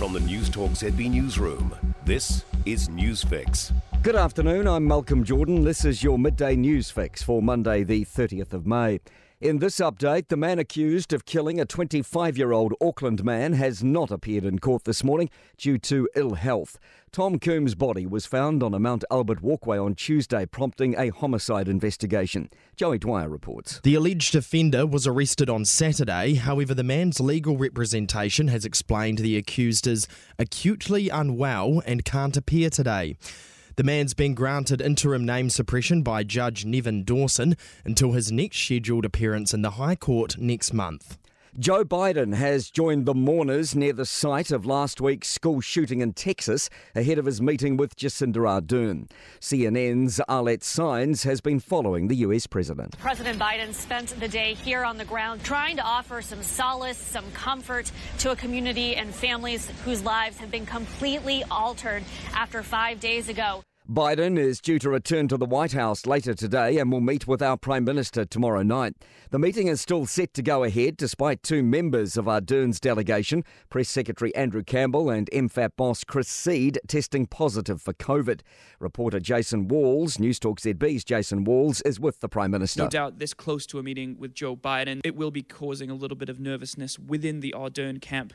From the Newstalk ZB Newsroom, this is Newsfix. Good afternoon, I'm Malcolm Jordan. This is your midday news fix for Monday, the 30th of May. In this update, the man accused of killing a 25 year old Auckland man has not appeared in court this morning due to ill health. Tom Coombs' body was found on a Mount Albert walkway on Tuesday, prompting a homicide investigation. Joey Dwyer reports. The alleged offender was arrested on Saturday. However, the man's legal representation has explained the accused is acutely unwell and can't appear today. The man's been granted interim name suppression by Judge Nevin Dawson until his next scheduled appearance in the High Court next month. Joe Biden has joined the mourners near the site of last week's school shooting in Texas ahead of his meeting with Jacinda Ardern. CNN's Arlette Saenz has been following the US president. President Biden spent the day here on the ground trying to offer some solace, some comfort to a community and families whose lives have been completely altered after five days ago. Biden is due to return to the White House later today and will meet with our Prime Minister tomorrow night. The meeting is still set to go ahead despite two members of Ardern's delegation, Press Secretary Andrew Campbell and MFAT boss Chris Seed, testing positive for COVID. Reporter Jason Walls, Newstalk ZB's Jason Walls, is with the Prime Minister. No doubt this close to a meeting with Joe Biden, it will be causing a little bit of nervousness within the Ardern camp.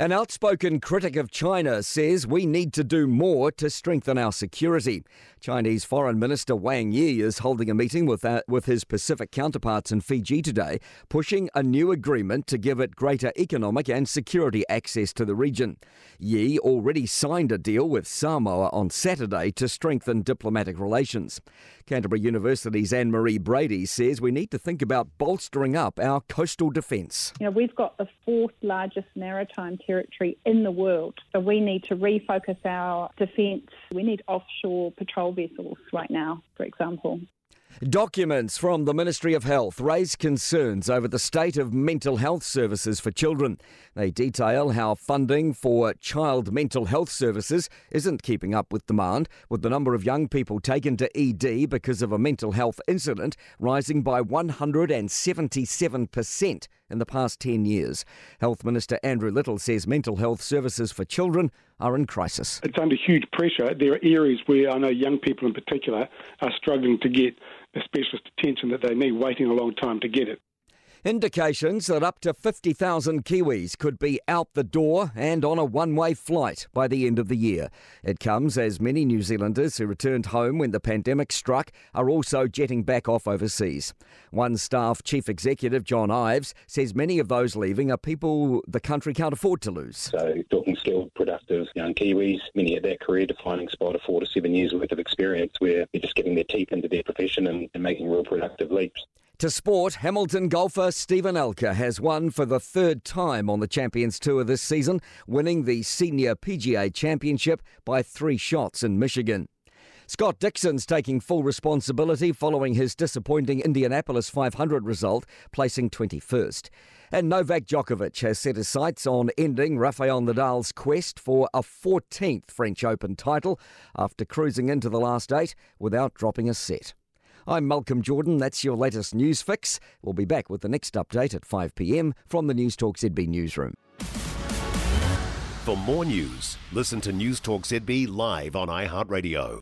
An outspoken critic of China says we need to do more to strengthen our security. Chinese Foreign Minister Wang Yi is holding a meeting with, uh, with his Pacific counterparts in Fiji today, pushing a new agreement to give it greater economic and security access to the region. Yi already signed a deal with Samoa on Saturday to strengthen diplomatic relations. Canterbury University's Anne Marie Brady says we need to think about bolstering up our coastal defence. You know, we've got the fourth largest maritime territory in the world, so we need to refocus our defence. We need offshore patrol vessels right now, for example. Documents from the Ministry of Health raise concerns over the state of mental health services for children. They detail how funding for child mental health services isn't keeping up with demand, with the number of young people taken to ED because of a mental health incident rising by 177% in the past 10 years. Health Minister Andrew Little says mental health services for children are in crisis. It's under huge pressure. There are areas where I know young people in particular are struggling to get the specialist attention that they need, waiting a long time to get it. Indications that up to 50,000 Kiwis could be out the door and on a one way flight by the end of the year. It comes as many New Zealanders who returned home when the pandemic struck are also jetting back off overseas. OneStaff chief executive, John Ives, says many of those leaving are people the country can't afford to lose. So, talking skilled, productive young Kiwis, many at their career defining spot of four to seven years worth of experience where they're just getting their teeth into their profession and, and making real productive leaps. To sport, Hamilton golfer Steven Alker has won for the third time on the Champions Tour this season, winning the Senior PGA Championship by three shots in Michigan. Scott Dixon's taking full responsibility following his disappointing Indianapolis 500 result, placing 21st. And Novak Djokovic has set his sights on ending Rafael Nadal's quest for a 14th French Open title after cruising into the last eight without dropping a set. I'm Malcolm Jordan. That's your latest news fix. We'll be back with the next update at 5 pm from the Newstalk ZB newsroom. For more news, listen to Newstalk ZB live on iHeartRadio.